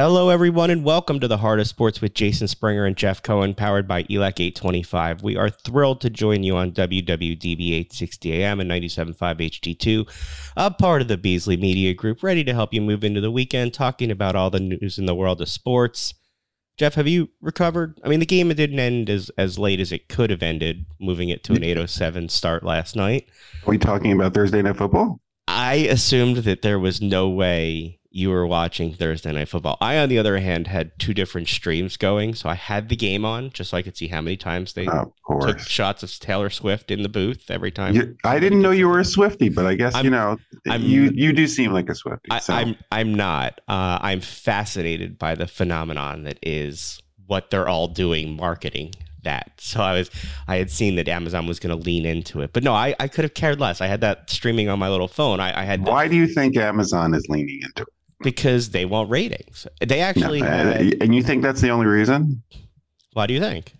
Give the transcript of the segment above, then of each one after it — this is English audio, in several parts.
Hello, everyone, and welcome to the Heart of Sports with Jason Springer and Jeff Cohen, powered by ELEC 825. We are thrilled to join you on WWDB 860 AM and 97.5 HD2, a part of the Beasley Media Group, ready to help you move into the weekend, talking about all the news in the world of sports. Jeff, have you recovered? I mean, the game didn't end as, as late as it could have ended, moving it to an 807 start last night. Are we talking about Thursday Night Football? I assumed that there was no way you were watching Thursday Night Football. I, on the other hand, had two different streams going. So I had the game on just so I could see how many times they took shots of Taylor Swift in the booth every time. You, I didn't know you were a Swiftie, but I guess, I'm, you know, I'm, you, you do seem like a Swiftie. I, so. I'm, I'm not. Uh, I'm fascinated by the phenomenon that is what they're all doing marketing that. So I was I had seen that Amazon was going to lean into it, but no, I, I could have cared less. I had that streaming on my little phone. I, I had. Why do you think Amazon is leaning into it? Because they want ratings. They actually, no, and you think that's the only reason? Why do you think?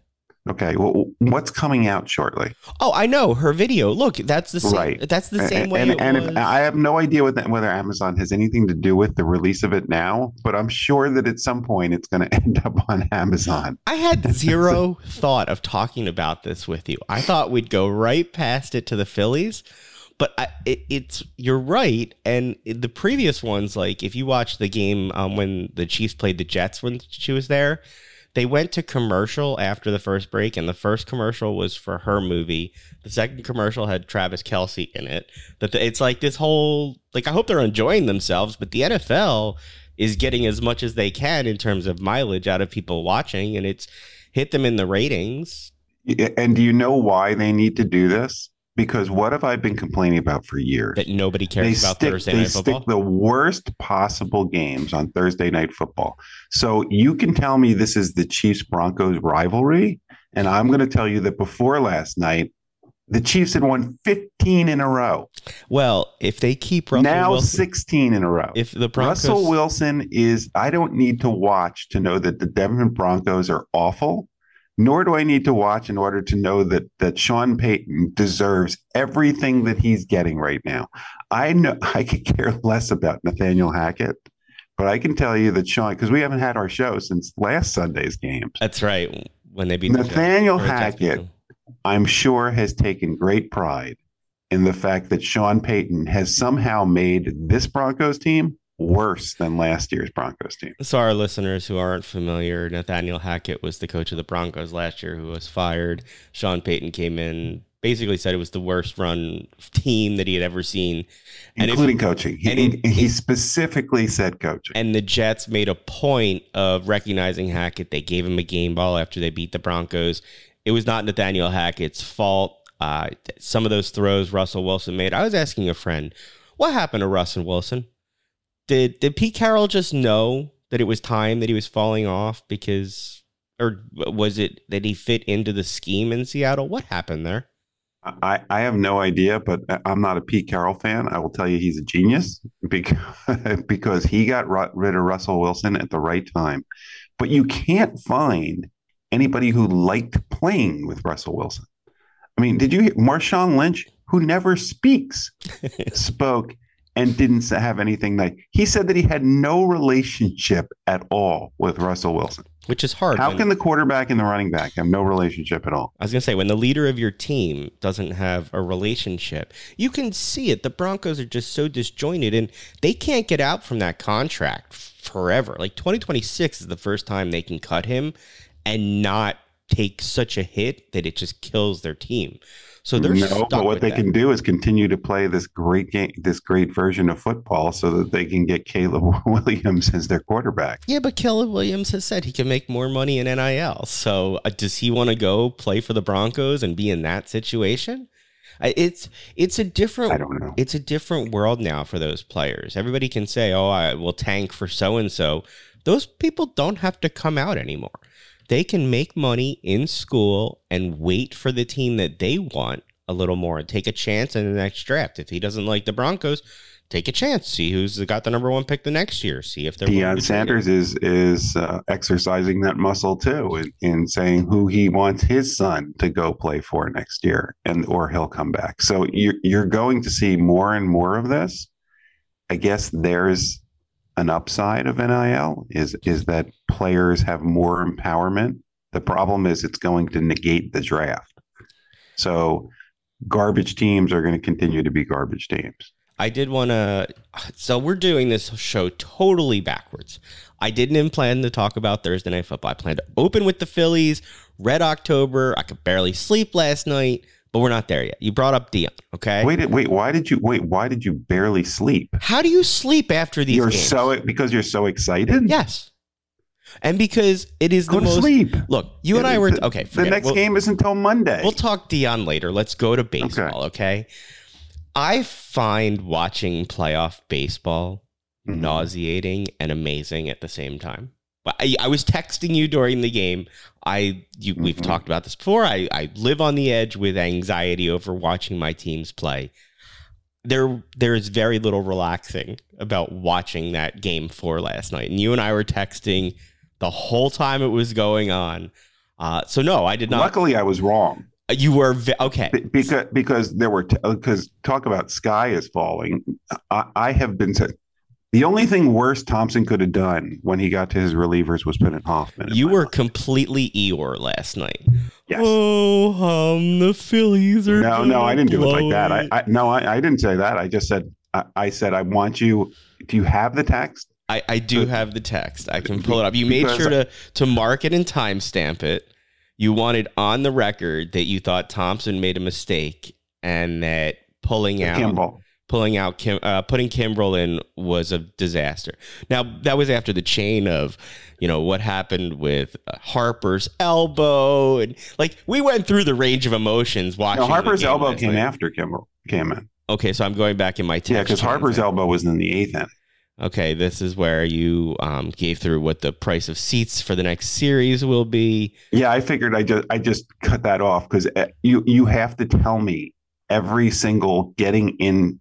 Okay, well, what's coming out shortly? Oh, I know her video. Look, that's the same. Right. That's the same and, way. And, and if, I have no idea what that, whether Amazon has anything to do with the release of it now, but I'm sure that at some point it's going to end up on Amazon. I had zero thought of talking about this with you. I thought we'd go right past it to the Phillies but I, it, it's you're right. And the previous ones, like if you watch the game um, when the Chiefs played the Jets when she was there, they went to commercial after the first break, and the first commercial was for her movie. The second commercial had Travis Kelce in it. That it's like this whole like I hope they're enjoying themselves, but the NFL is getting as much as they can in terms of mileage out of people watching, and it's hit them in the ratings. And do you know why they need to do this? Because what have I been complaining about for years? That nobody cares they about stick, Thursday night football. They stick the worst possible games on Thursday night football. So you can tell me this is the Chiefs Broncos rivalry, and I'm going to tell you that before last night, the Chiefs had won 15 in a row. Well, if they keep Russell now Wilson, 16 in a row. If the Broncos, Russell Wilson is, I don't need to watch to know that the Denver Broncos are awful nor do I need to watch in order to know that that Sean Payton deserves everything that he's getting right now. I know I could care less about Nathaniel Hackett, but I can tell you that Sean, because we haven't had our show since last Sunday's games. That's right. When they beat Nathaniel Hackett, I'm sure has taken great pride in the fact that Sean Payton has somehow made this Broncos team worse than last year's Broncos team. So, our listeners who aren't familiar, Nathaniel Hackett was the coach of the Broncos last year who was fired. Sean Payton came in, basically said it was the worst run team that he had ever seen, and including if, coaching. He, it, he specifically said coaching. And the Jets made a point of recognizing Hackett. They gave him a game ball after they beat the Broncos. It was not Nathaniel Hackett's fault. Uh, some of those throws Russell Wilson made. I was asking a friend, what happened to Russell Wilson? Did did Pete Carroll just know that it was time that he was falling off because or was it that he fit into the scheme in Seattle? What happened there? I, I have no idea, but I'm not a Pete Carroll fan. I will tell you he's a genius because, because he got rid of Russell Wilson at the right time. But you can't find anybody who liked playing with Russell Wilson. I mean, did you hear Marshawn Lynch, who never speaks, spoke and didn't have anything that he said that he had no relationship at all with Russell Wilson. Which is hard. How can the quarterback and the running back have no relationship at all? I was going to say, when the leader of your team doesn't have a relationship, you can see it. The Broncos are just so disjointed and they can't get out from that contract forever. Like 2026 is the first time they can cut him and not take such a hit that it just kills their team. So they're no, but what they that. can do is continue to play this great game, this great version of football, so that they can get Caleb Williams as their quarterback. Yeah, but Caleb Williams has said he can make more money in NIL. So uh, does he want to go play for the Broncos and be in that situation? It's it's a different. I don't know. It's a different world now for those players. Everybody can say, "Oh, I will tank for so and so." Those people don't have to come out anymore they can make money in school and wait for the team that they want a little more and take a chance in the next draft. If he doesn't like the Broncos, take a chance. See who's got the number one pick the next year. See if they're Deion Sanders is is uh, exercising that muscle too in, in, saying who he wants his son to go play for next year, and or he'll come back. So you're you're going to see more and more of this. I guess there's an upside of NIL is is that players have more empowerment. The problem is it's going to negate the draft. So garbage teams are going to continue to be garbage teams. I did want to. So we're doing this show totally backwards. I didn't even plan to talk about Thursday Night Football. I planned to open with the Phillies, Red October. I could barely sleep last night, but we're not there yet. You brought up Deion, okay? Wait, wait, why did you wait? Why did you barely sleep? How do you sleep after these? You're games? so because you're so excited. yes, and because it is Go the to most. sleep. Look, you and I were The- okay. The next We'll- game isn't until Monday. We'll talk Deion later. Let's go to baseball, okay? I find watching playoff baseball Mhm. nauseating and amazing at the same time. I, I was texting you during the game. I you, we've Mhm. talked about this before. I, I live on the edge with anxiety over watching my teams play. There there is very little relaxing about watching that game four last night. And you and I were texting the whole time it was going on. Uh, so no, I did not. Luckily, I was wrong You were okay. Be- because because there were because talk about sky is falling. I, I have been said the only thing worse Thomson could have done when he got to his relievers was put in Hoffman. in You were mind. completely Eeyore last night. Yes. Oh, um, the Phillies are. no, no, I didn't do it like that. I. I no, I, I didn't say that. I just said I, I said I want you. Do you have the text? I, I do have the text. I can pull it up. You made sure to to mark it and timestamp it. You wanted on the record that you thought Thomson made a mistake and that pulling out. Pulling out Kim, uh, putting Kimbrel in was a disaster. Now that was after the chain of, you know, what happened with uh, Harper's elbow and like we went through the range of emotions watching. No, Harper's elbow came night. after Kimbrel came in. Okay, so I'm going back in my text. Yeah, because Harper's elbow was in the eighth inning. Okay, this is where you um, gave through what the price of seats for the next series will be. Yeah, I figured I just I just cut that off because you you have to tell me every single getting in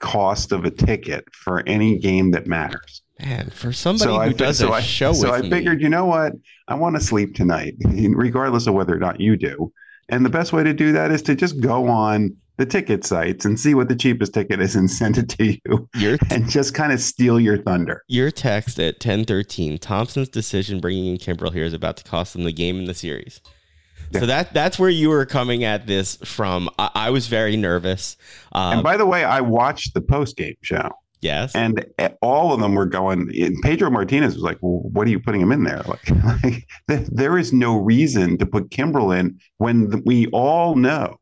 cost of a ticket for any game that matters. Man, for somebody who I, does so a I, show so I figured, me, you know what? I want to sleep tonight, regardless of whether or not you do. And the best way to do that is to just go on the ticket sites and see what the cheapest ticket is and send it to you your and just kind of steal your thunder. your text at 10:13. Thomson's decision bringing in Kimbrel here is about to cost them the game in the series. Yeah. So that that's where you were coming at this from. I, I was very nervous. Um, and by the way, I watched the post game show. yes, and all of them were going. And Pedro Martinez was like, "Well, what are you putting him in there? Like, like there is no reason to put Kimbrel in when we all know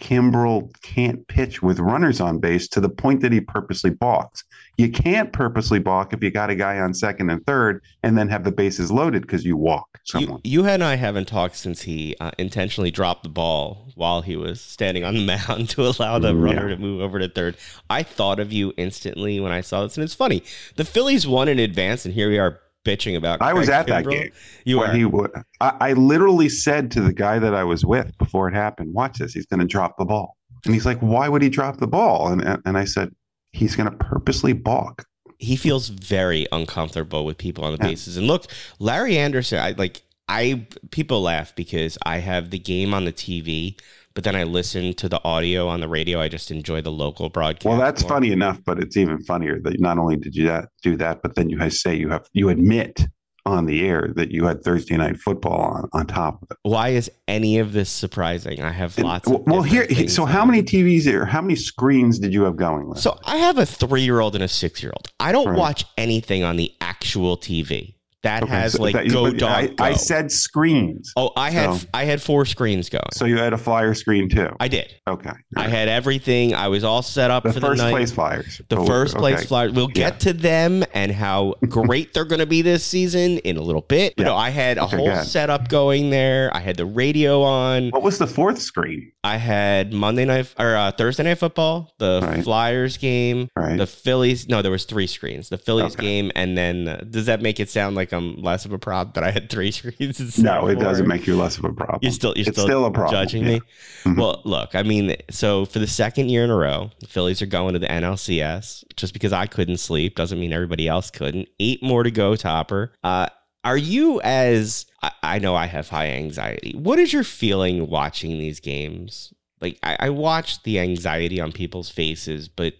Kimbrel can't pitch with runners on base to the point that he purposely balks. You can't purposely balk if you got a guy on second and third, and then have the bases loaded because you walk you, someone. you and I haven't talked since he uh, intentionally dropped the ball while he was standing on the mound to allow the Mm, runner yeah. to move over to third. I thought of you instantly when I saw this, and it's funny. The Phillies won in advance, and here we are bitching about. I was Craig at that game. You were. he would, I, I literally said to the guy that I was with before it happened, "Watch this. He's going to drop the ball." And he's like, "Why would he drop the ball?" And and, and I said, "He's going to purposely balk." he feels very uncomfortable with people on the Yeah. bases. And look, Larry Andersen, I like I people laugh because I have the game on the TV, but then I listen to the audio on the radio. I just enjoy the local broadcast. Well, that's more. funny enough, but it's even funnier that not only did you that, do that, but then you say you have you admit on the air that you had Thursday night football on, on top of it. Why is any of this surprising? I have And- lots of well, here. So, how many TVs or how many screens did you have going? With? So I have a three year old and a six year old. I don't Right. watch anything on the actual TV. That Okay, has so like that- go dog I, go. I said screens. oh, I had so- I had four screens going. So you had a flyer screen too. I did. okay. I had everything. I was all set up the for first the night. place flyers. the Oh, first place flyers. We'll get to them and how great they're going to be this season in a little bit. But Yeah. no, I had a Okay, whole setup going there. I had the radio on. What was the fourth screen? I had Monday night or uh, Thursday night football, the Right. Flyers game, Right. the Phillies. No, there was three screens. The Phillies Okay. game, and then uh, does that make it sound like I'm less of a prop that I had three screens? no, it doesn't make you less of a problem. You're still you're it's still, still a problem. judging yeah. me. Mhm. Well, look, I mean, so for the second year in a row, the Phillies are going to the NLCS. Just because I couldn't sleep doesn't mean everybody else couldn't. Eight more to go, Topper. Uh, are you as I, I know I have high anxiety. What is your feeling watching these games? Like I, I watch the anxiety on people's faces, but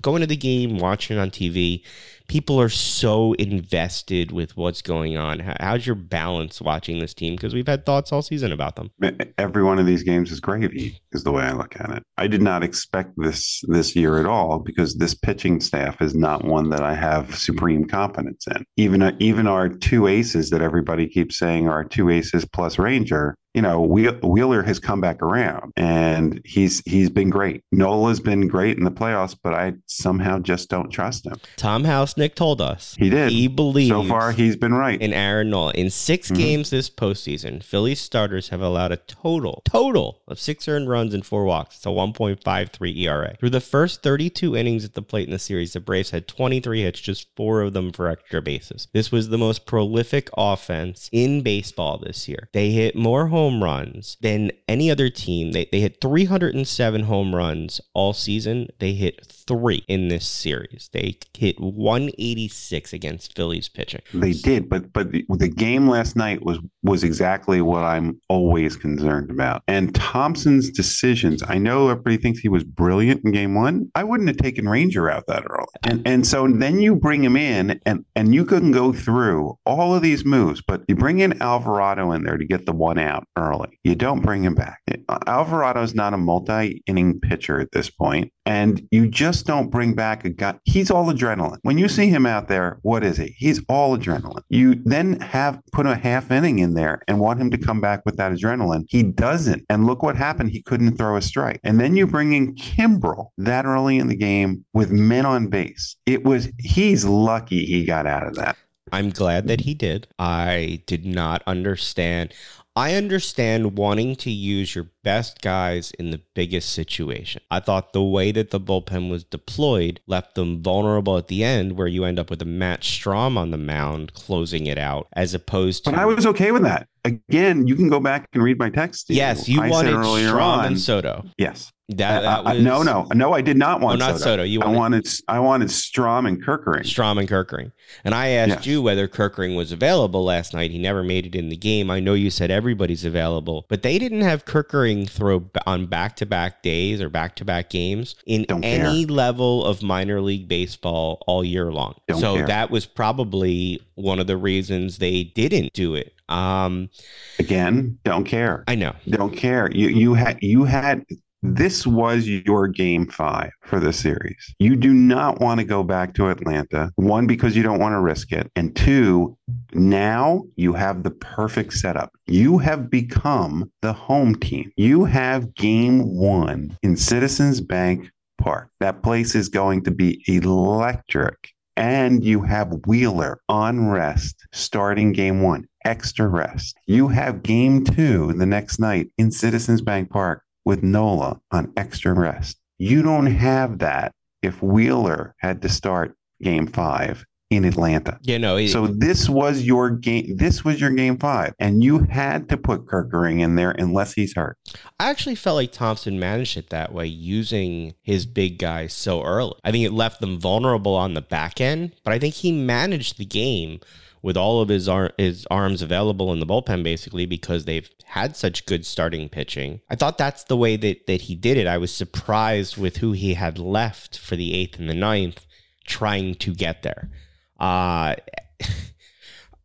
going to the game, watching on TV, people are so invested with what's going on. How's your balance watching this team? Because we've had thoughts all season about them. Every one of these games is gravy, is the way I look at it. I did not expect this this year at all because this pitching staff is not one that I have supreme confidence in. Even even our two aces that everybody keeps saying are two aces plus Ranger you know, Wheeler has come back around and he's he's been great. Nola's been great in the playoffs, but I somehow just don't trust him. Tom Housenick told us he did. He believes so far he's been right. In Aaron Nola, in 6 mm-hmm. games this postseason, Phillies starters have allowed a total total of six earned runs and four walks. It's a 1.53 ERA. Through the first 32 innings at the plate in the series, the Braves had 23 hits, just four of them for extra bases. This was the most prolific offense in baseball this year. They hit more home home runs than any other team. They, they hit 307 home runs all season. They hit three in this series. They hit 186 against Phillies pitching. They did, but but the, the game last night was was exactly what I'm always concerned about. And Thomson's decisions. I know everybody thinks he was brilliant in game one. I wouldn't have taken Ranger out that early. And and so then you bring him in, and and you can go through all of these moves, but you bring in Alvarado in there to get the one out early. You don't bring him back. Alvarado is not a multi inning pitcher at this point, and you just don't bring back a guy. He's all adrenaline. When you see him out there, what is he? He's all adrenaline. You then have put a half inning in there and want him to come back with that adrenaline. He doesn't. And look what happened. He couldn't throw a strike. And then you bring in Kimbrel that early in the game with men on base. It was, he's lucky he got out of that. I'm glad that he did. I did not understand. I understand wanting to use your best guys in the biggest situation. I thought the way that the bullpen was deployed left them vulnerable at the end, where you end up with a Matt Strahm on the mound closing it out, as opposed to. But I was okay with that. Again, you can go back and read my text. Yes, you I wanted Strahm on, and Soto. Yes. That, that was, no, no, no. I did not want. Oh, not Soto. Soto. You wanted, I wanted. I wanted Strahm and Kerkering. Strahm and Kerkering. And I asked you whether Kerkering was available last night. He never made it in the game. I know you said everybody's available, but they didn't have Kerkering throw on back-to-back days or back-to-back games in Don't any care. level of minor league baseball all year long. Don't so care. that was probably one of the reasons they didn't do it. Um, Again, don't care. I know. Don't care. You you had you had this was your game five for the series. You do not want to go back to Atlanta. One, because you don't want to risk it. And two, now you have the perfect setup. You have become the home team. You have game one in Citizens Bank Park. That place is going to be electric. And you have Wheeler on rest starting game one, extra rest. You have game two the next night in Citizens Bank Park with Nola on extra rest. You don't have that if Wheeler had to start game five in Atlanta. You know, he, so this was your game. This was your game five, and you had to put Kerkering in there unless he's hurt. I actually felt like Thomson managed it that way, using his big guys so early. I think it left them vulnerable on the back end, but I think he managed the game with all of his ar- his arms available in the bullpen basically because they've had such good starting pitching. I thought that's the way that that he did it. I was surprised with who he had left for the eighth and the ninth, trying to get there. Uh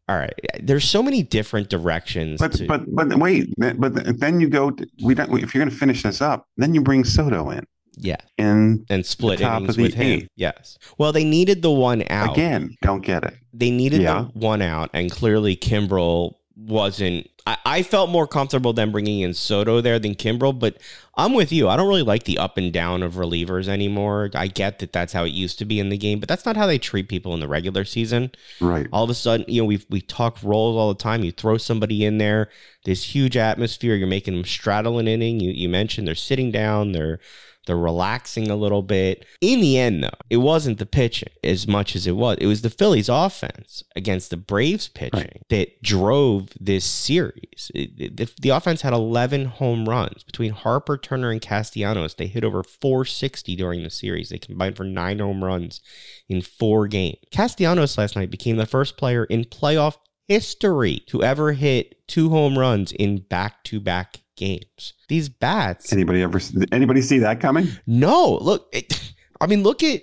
all right. There's so many different directions. But to- but but wait. But then you go. To, we don't. If you're going to finish this up, then you bring Soto in. Yeah. And and split innings with him. Yes. Well, they needed the one out. Again, don't get it. They needed yeah. the one out, and clearly Kimbrel wasn't. I, I felt more comfortable than bringing in Soto there than Kimbrel, but I'm with you. I don't really like the up and down of relievers anymore. I get that that's how it used to be in the game, but that's not how they treat people in the regular season. Right. All of a sudden, you know, we we talk roles all the time. You throw somebody in there, this huge atmosphere. You're making them straddle an inning. You you mentioned they're sitting down. They're they're relaxing a little bit. In the end, though, it wasn't the pitching as much as it was. It was the Phillies' offense against the Braves' pitching right. that drove this series. It, it, the, the, offense had 11 home runs between Harper, Turner, and Castellanos. They hit over 460 during the series. They combined for nine home runs in four games. Castellanos last night became the first player in playoff history to ever hit two home runs in back to back games. These bats. Anybody ever? Anybody see that coming? No. Look, it, I mean, look at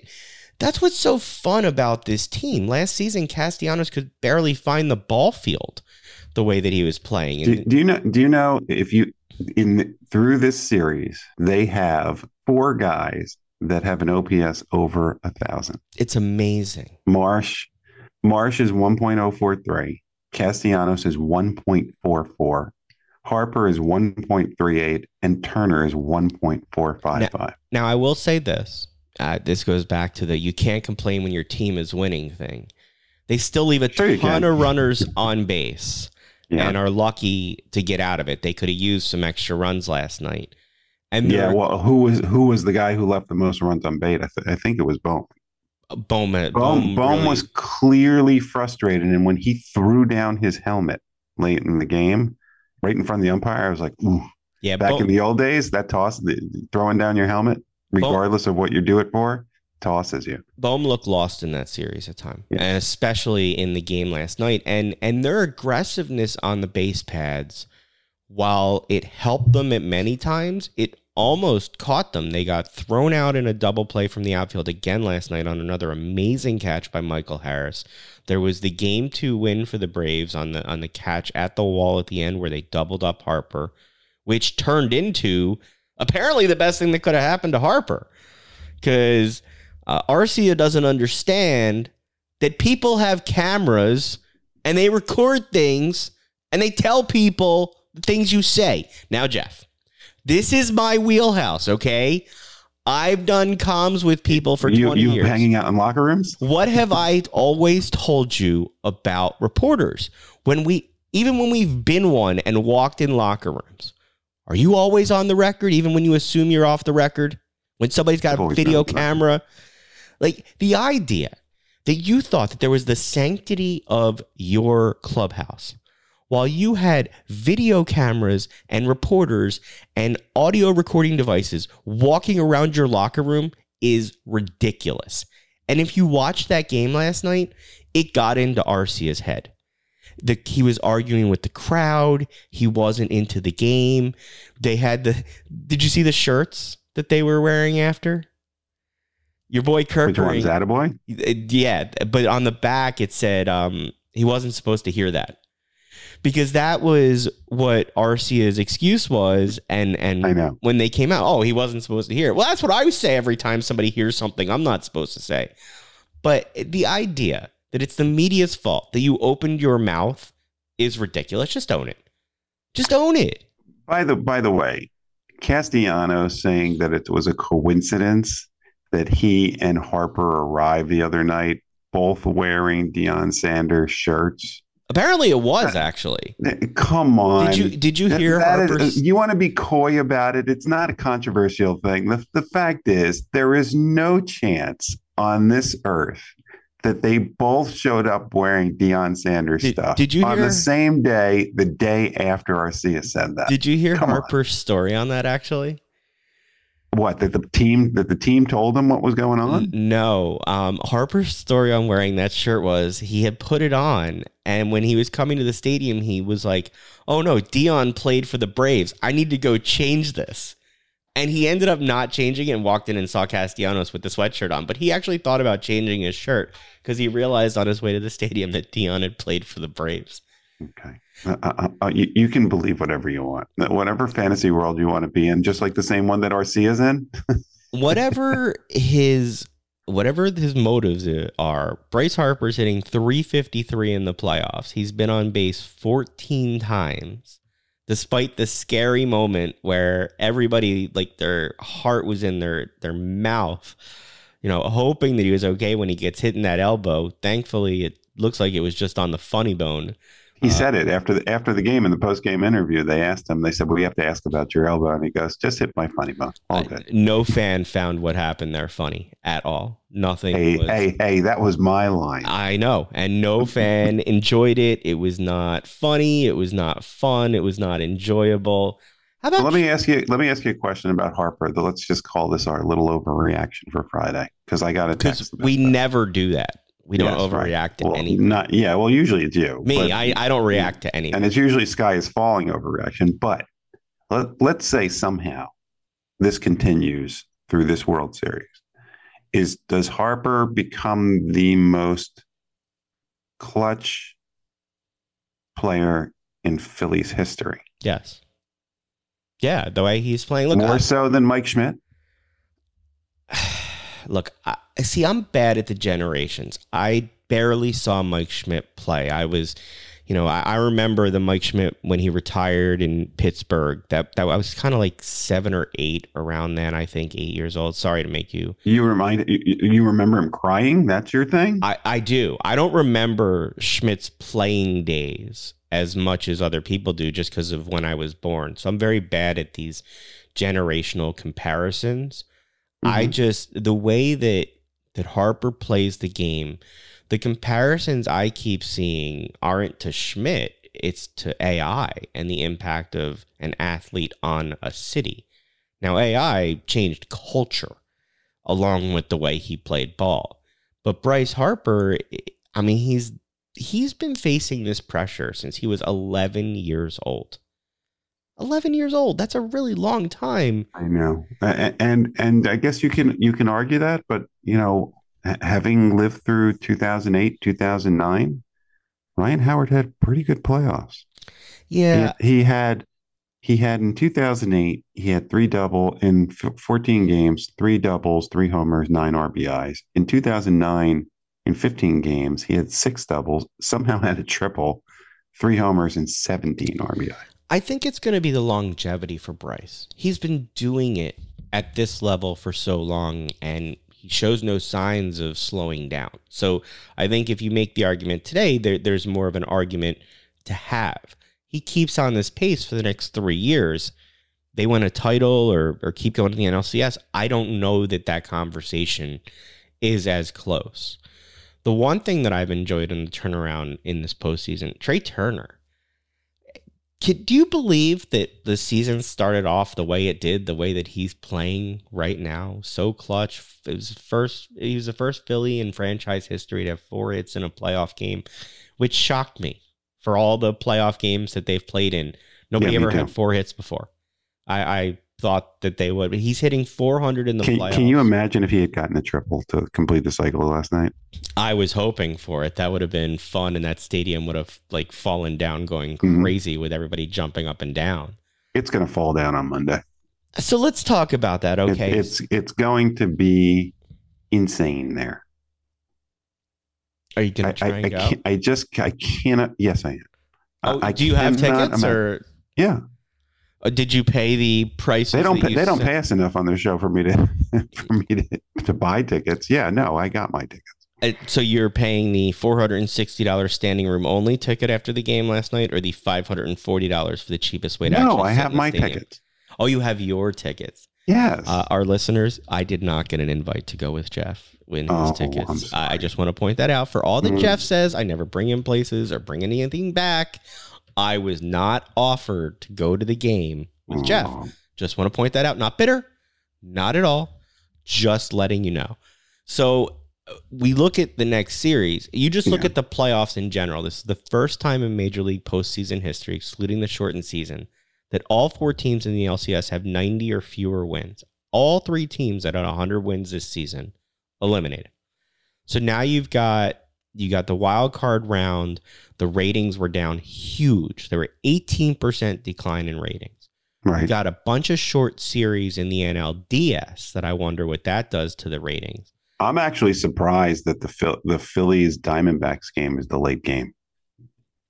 That's what's so fun about this team. Last season, Castellanos could barely find the ball field the way that he was playing. Do, do you know? Do you know if you in through this series they have four guys that have an OPS over a thousand. It's amazing. Marsh, Marsh is one point oh four three. Castellanos is one point four four. Harper is 1.38 and Turner is 1.455. Now, now, I will say this. Uh, this goes back to the you can't complain when your team is winning thing. They still leave a sure ton of runners on base yeah. and are lucky to get out of it. They could have used some extra runs last night. And yeah, well, who was who was the guy who left the most runs on bait? I, th- I think it was Bohm. Bowman. Bohm, Bohm really... was clearly frustrated, and when he threw down his helmet late in the game, right in front of the umpire, I was like, Ooh. Yeah, back Bohm... in the old days, that toss, the, throwing down your helmet, regardless of what you do it for, tosses you. Bohm looked lost in that series at time, yeah. and especially in the game last night. And and their aggressiveness on the base pads, while it helped them at many times, it almost caught them. They got thrown out in a double play from the outfield again last night on another amazing catch by Michael Harris. There was the game two win for the Braves on the on the catch at the wall at the end where they doubled up Harper, which turned into apparently the best thing that could have happened to Harper. Because uh, Arcia doesn't understand that people have cameras and they record things and they tell people the things you say. Now, Jeff, this is my wheelhouse, okay? I've done comms with people for you, 20 you years. hanging out in locker rooms? What have I always told you about reporters? When we even when we've been one and walked in locker rooms, are you always on the record even when you assume you're off the record? When somebody's got a video camera? Like the idea that you thought that there was the sanctity of your clubhouse while you had video cameras and reporters and audio recording devices walking around your locker room is ridiculous. And if you watched that game last night, it got into Arcia's head. The, he was arguing with the crowd. He wasn't into the game. They had the. Did you see the shirts that they were wearing after? Your boy Kirk. Which a boy? Yeah, but on the back it said um, he wasn't supposed to hear that because that was what Arcia's excuse was. And and I know. when they came out, oh, he wasn't supposed to hear it. Well, that's what I would say every time somebody hears something I'm not supposed to say. But the idea that it's the media's fault that you opened your mouth is ridiculous. Just own it. Just own it. By the by the way, Castellanos saying that it was a coincidence that he and Harper arrived the other night, both wearing Deion Sanders shirts. Apparently, it was uh, actually. Come on. Did you did you hear that, that is, You want to be coy about it? It's not a controversial thing. The the fact is, there is no chance on this earth that they both showed up wearing Deion Sanders did, stuff. Did you on hear, the same day, the day after Arcia said that? Did you hear Come Harper's on. story on that? Actually, what that the team that the team told him what was going on? No, um, Harper's story on wearing that shirt was he had put it on, and when he was coming to the stadium, he was like, "Oh no, Deion played for the Braves. I need to go change this." And he ended up not changing it and walked in and saw Castellanos with the sweatshirt on. But he actually thought about changing his shirt because he realized on his way to the stadium that Deion had played for the Braves. Okay. Uh, uh, uh, you, you, can believe whatever you want, whatever fantasy world you want to be in, just like the same one that Arcia is in. whatever his whatever his motives are, Bryce Harper's hitting 353 in the playoffs. He's been on base 14 times, despite the scary moment where everybody like their heart was in their their mouth, you know, hoping that he was okay when he gets hit in that elbow. Thankfully, it looks like it was just on the funny bone. He uh, said it after the after the game in the post game interview. They asked him. They said, "Well, "We have to ask about your elbow," and he goes, "Just hit my funny bone. All good." no fan found what happened there funny at all. Nothing. Hey, was, hey, hey! That was my line. I know, and no fan enjoyed it. It was not funny. It was not fun. It was not enjoyable. How about? let me ask you. Let me ask you a question about Harper. Let's just call this our little overreaction for Friday because I got a text. We that. never do that. We don't yes, overreact right. to well, anything. Not yeah. Well, usually it's you. Me, I, I don't react to anything. And it's usually sky is falling overreaction. But let, let's say somehow this continues through this World Series, is does Harper become the most clutch player in Phillies history? Yes. Yeah, the way he's playing. Look, More I, so than Mike Schmidt? look. I, see, I'm bad at the generations. I barely saw Mike Schmidt play. I was, you know, I, I remember the Mike Schmidt when he retired in Pittsburgh. That that I was kind of like seven or eight around then. I think eight years old. Sorry to make you. You remind you, you remember him crying? That's your thing? I I do. I don't remember Schmidt's playing days as much as other people do, just because of when I was born. So I'm very bad at these generational comparisons. I Mhm. just the way that that Harper plays the game, the comparisons I keep seeing aren't to Schmidt, it's to AI and the impact of an athlete on a city. Now AI changed culture along with the way he played ball. But Bryce Harper, I mean, he's he's been facing this pressure since he was 11 years old. 11 years old. That's a really long time. I know, and and I guess you can you can argue that, but you know, having lived through 2008, 2009, Ryan Howard had pretty good playoffs. Yeah. He, he had he had in 2008 he had three double in 14 games, three doubles, three homers, nine RBIs. In 2009, in 15 games, he had six doubles, somehow had a triple, three homers, and 17 RBI. I think it's going to be the longevity for Bryce. He's been doing it at this level for so long and he shows no signs of slowing down. So I think if you make the argument today, there, there's more of an argument to have. He keeps on this pace for the next three years. They win a title or, or keep going to the NLCS. I don't know that that conversation is as close. The one thing that I've enjoyed in the turnaround in this postseason, Trea Turner. Do you believe that the season started off the way it did, the way that he's playing right now? So clutch. It was first. He was the first Philly in franchise history to have four hits in a playoff game, which shocked me. For all the playoff games that they've played in, nobody Yeah, ever had four hits before. I, I thought that they would, but he's hitting 400 in the Can, playoffs. can you imagine if he had gotten a triple to complete the cycle last night? I was hoping for it. That would have been fun, and that stadium would have like fallen down, going Mhm. crazy with everybody jumping up and down. It's going to fall down on Monday. So let's talk about that. It- Okay, it's it's going to be insane there. are you gonna I, try I, I, can't, I just I cannot. Yes, I am. oh, I, I do you have tickets, imagine- or Yeah, did you pay the price? they don't pay, they don't pay us enough on their show for me to for me to, to buy tickets. Yeah, no, I got my tickets. Uh, so you're paying the four hundred and sixty dollars standing room only ticket after the game last night, or the five hundred and forty dollars for the cheapest way to No, I have my stadium? tickets. Oh, you have your tickets. Yes. Uh, our listeners, I did not get an invite to go with Jeff in his Oh, tickets. I I just want to point that out. For all that Mm. Jeff says, I never bring him places or bring anything back. I was not offered to go to the game with Jeff. Oh, Just want to point that out. Not bitter, not at all. Just letting you know. So uh, we look at the next series. You just look Yeah. at the playoffs in general. This is the first time in Major League postseason history, excluding the shortened season, that all four teams in the LCS have 90 or fewer wins. All three teams that had 100 wins this season eliminated. So now you've got you got the wild card round. The ratings were down huge. There were 18% decline in ratings. Right. You got a bunch of short series in the NLDS that I wonder what that does to the ratings. I'm actually surprised that the Phil- the Phillies Diamondbacks game is the late game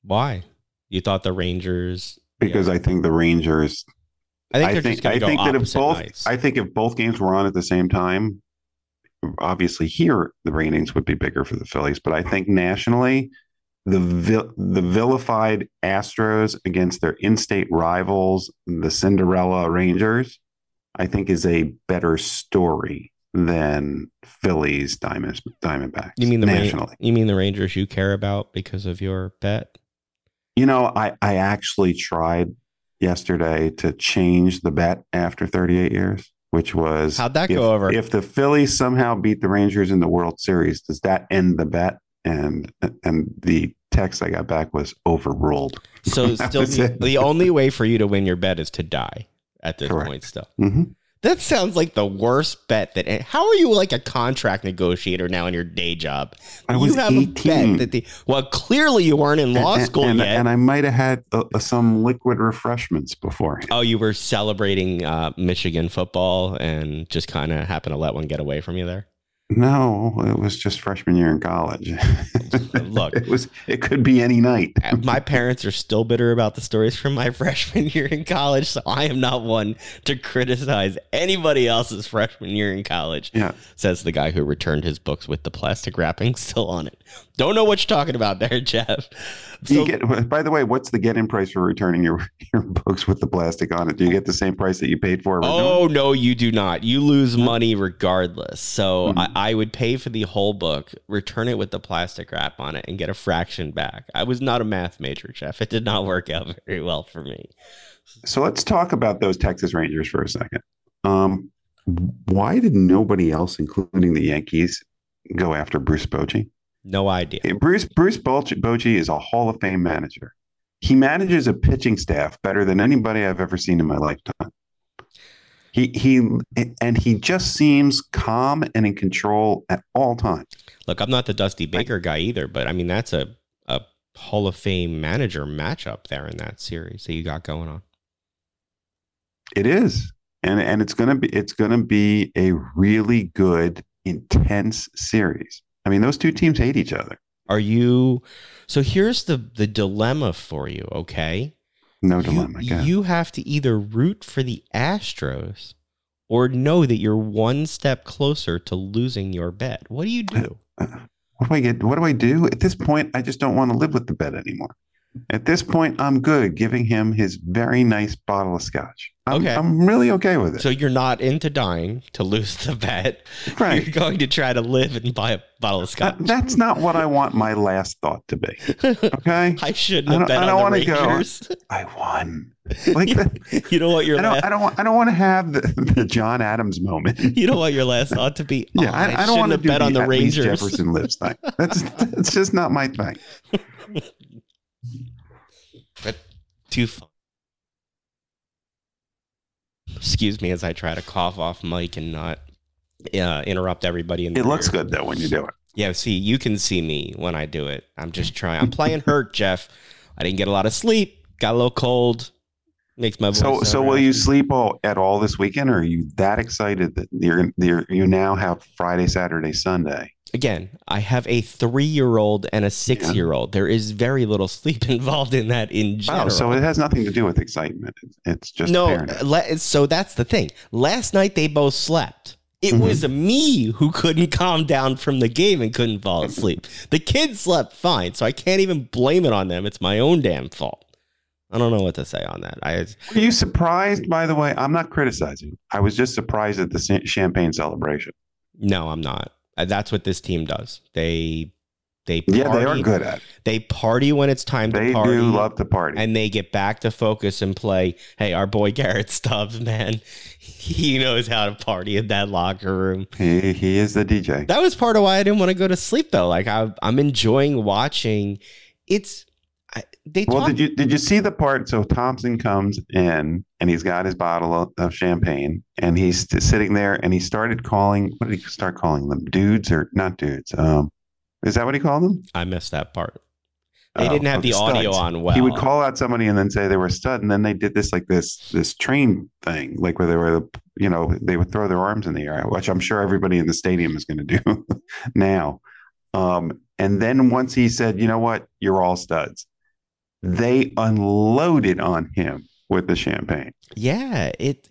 Why? You thought the Rangers? because I think the Rangers. I think I think just I think that if both nights. I think if both games were on at the same time, obviously here the ratings would be bigger for the Phillies. But I think nationally, the vil- the vilified Astros against their in-state rivals, the Cinderella Rangers, I think is a better story than Phillies Diamond Diamondbacks. you mean the Ra- nationally? you mean the Rangers you care about because of your bet? You know, I I actually tried yesterday to change the bet after 38 years, which was How'd that if, go over? If the Phillies somehow beat the Rangers in the World Series, does that end the bet? And and the text I got back was overruled. So still, the, the only way for you to win your bet is to die at this Correct. point. Still, hmm That sounds like the worst bet that. How are you like a contract negotiator now in your day job? I was you have 18. a bet that the. Well, clearly you weren't in law and, school and, yet. and I might have had uh, uh, some liquid refreshments before. oh, you were celebrating uh, Michigan football and just kind of happened to let one get away from you there. No, it was just freshman year in college. Uh, look. it was. It could be any night. Uh, my parents are still bitter about the stories from my freshman year in college, so I am not one to criticize anybody else's freshman year in college. Yeah. Says the guy who returned his books with the plastic wrapping still on it. Don't know what you're talking about there, Jeff. So, get, by the way, what's the get-in price for returning your your books with the plastic on it? Do you get the same price that you paid for? oh no, you do not. You lose money regardless. So Mhm. I, I would pay for the whole book, return it with the plastic wrap on it, and get a fraction back. I was not a math major, Jeff. It did not work out very well for me. So let's talk about those Texas Rangers for a second. Um, why did nobody else, including the Yankees, go after Bruce Bochy? No idea. Bruce Bruce Bochy, is a Hall of Fame manager. He manages a pitching staff better than anybody I've ever seen in my lifetime. He he and he just seems calm and in control at all times. Look, I'm not the Dusty Baker guy either, but I mean that's a a Hall of Fame manager matchup there in that series that you got going on. It is. And and it's gonna be it's gonna be a really good, intense series. I mean, those two teams hate each other. Are you so here's the the dilemma for you, okay? No dilemma. Ahead. You, have to either root for the Astros or know that you're one step closer to losing your bet. What do you do? what do I get? What do I do? At this point, I just don't want to live with the bet anymore. At this point, I'm good giving him his very nice bottle of scotch. I'm, Okay. I'm really okay with it. So you're not into dying to lose the bet. right. You're going to try to live and buy a bottle of scotch. That- that's not what I want my last thought to be. Okay. I shouldn't I have don't- bet I on don't the wanna go. Rangers. I won. Like you, the, you know what your I don't. last, I don't want. I don't want to have the, the John Adams moment. you know what your last thought to be. Yeah, Oh, I, I don't want to bet on the at least Rangers. Jefferson lives thing. That's that's just not my thing. But too fun. Excuse me as I try to cough off Mike and not uh, interrupt everybody. In the It looks good though when you do it. Yeah, see, you can see me when I do it. I'm just trying. I'm playing hurt, Jeff. I didn't get a lot of sleep. Got a little cold. Makes my voice. So, so will you sleep all, at all this weekend, or are you that excited that you're, you're you now have Friday, Saturday, Sunday? Again, I have a three-year-old and a six-year-old. There is very little sleep involved in that in general. Oh, so it has nothing to do with excitement. It's, just no. le- so that's the thing. Last night they both slept. It Mhm. was me who couldn't calm down from the game and couldn't fall asleep. The kids slept fine, so I can't even blame it on them. It's my own damn fault. I don't know what to say on that. I Were you surprised? By the way, I'm not criticizing. I was just surprised at the champagne celebration. no, I'm not. Uh, That's what this team does. They they party, Yeah, they are good at. it. They party when it's time They to party. do love to party. and they get back to focus and play. Hey, our boy Garrett Stubbs, man, he knows how to party in that locker room. he he is the DJ. That was part of why I didn't want to go to sleep though. Like I, I'm enjoying watching. It's they Well, talk. did you did you see the part? So Thomson comes in and he's got his bottle of, of champagne and he's st- sitting there and he started calling. What did he start calling them? Dudes or not dudes? Um, is that what he called them? I missed that part. They Oh, didn't have the studs. audio on well. He would call out somebody and then say they were a stud, and then they did this like this this train thing, like where they were, you know, they would throw their arms in the air, which I'm sure everybody in the stadium is going to do now. Um, and then once he said, "You know what, you're all studs," they unloaded on him with the champagne. Yeah, it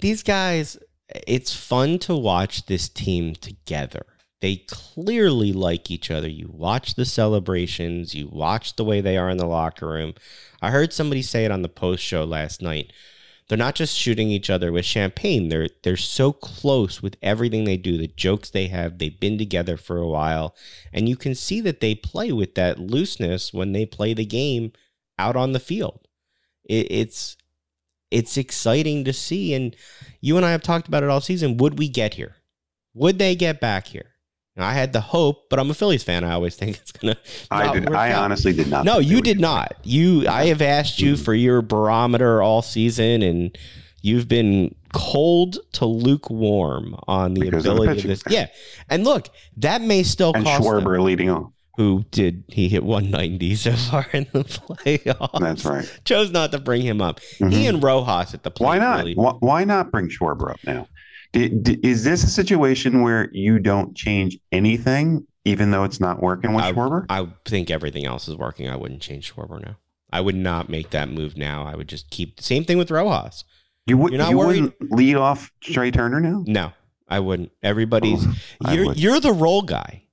these guys it's fun to watch this team together. They clearly like each other. You watch the celebrations, you watch the way they are in the locker room. I heard somebody say it on the post show last night. They're not just shooting each other with champagne. They're they're so close with everything they do, the jokes they have. They've been together for a while, and you can see that they play with that looseness when they play the game out on the field. It, it's it's exciting to see. And you and I have talked about it all season. Would we get here? Would they get back here? Now, I had the hope, but I'm a Phillies fan. I always think it's gonna. I did. I out. honestly did not. No, you did not. You. I have asked you for your barometer all season, and you've been cold to lukewarm on the Because of the ability of, this. Yeah, and look, that may still And cost them. Schwarber leading off. Who did he hit 190 so far in the playoffs? That's right. Chose not to bring him up. Mhm. He and Rojas at the plate. Why not? really- Why, why not bring Schwarber up now? D- d- is this a situation where you don't change anything, even though it's not working with I- Schwarber? I think everything else is working. I wouldn't change Schwarber now. I would not make that move now. I would just keep the same thing with Rojas. You would You're not you worried? wouldn't lead off Trea Turner now? No, I wouldn't. Everybody's Oh, you're would. you're the role guy.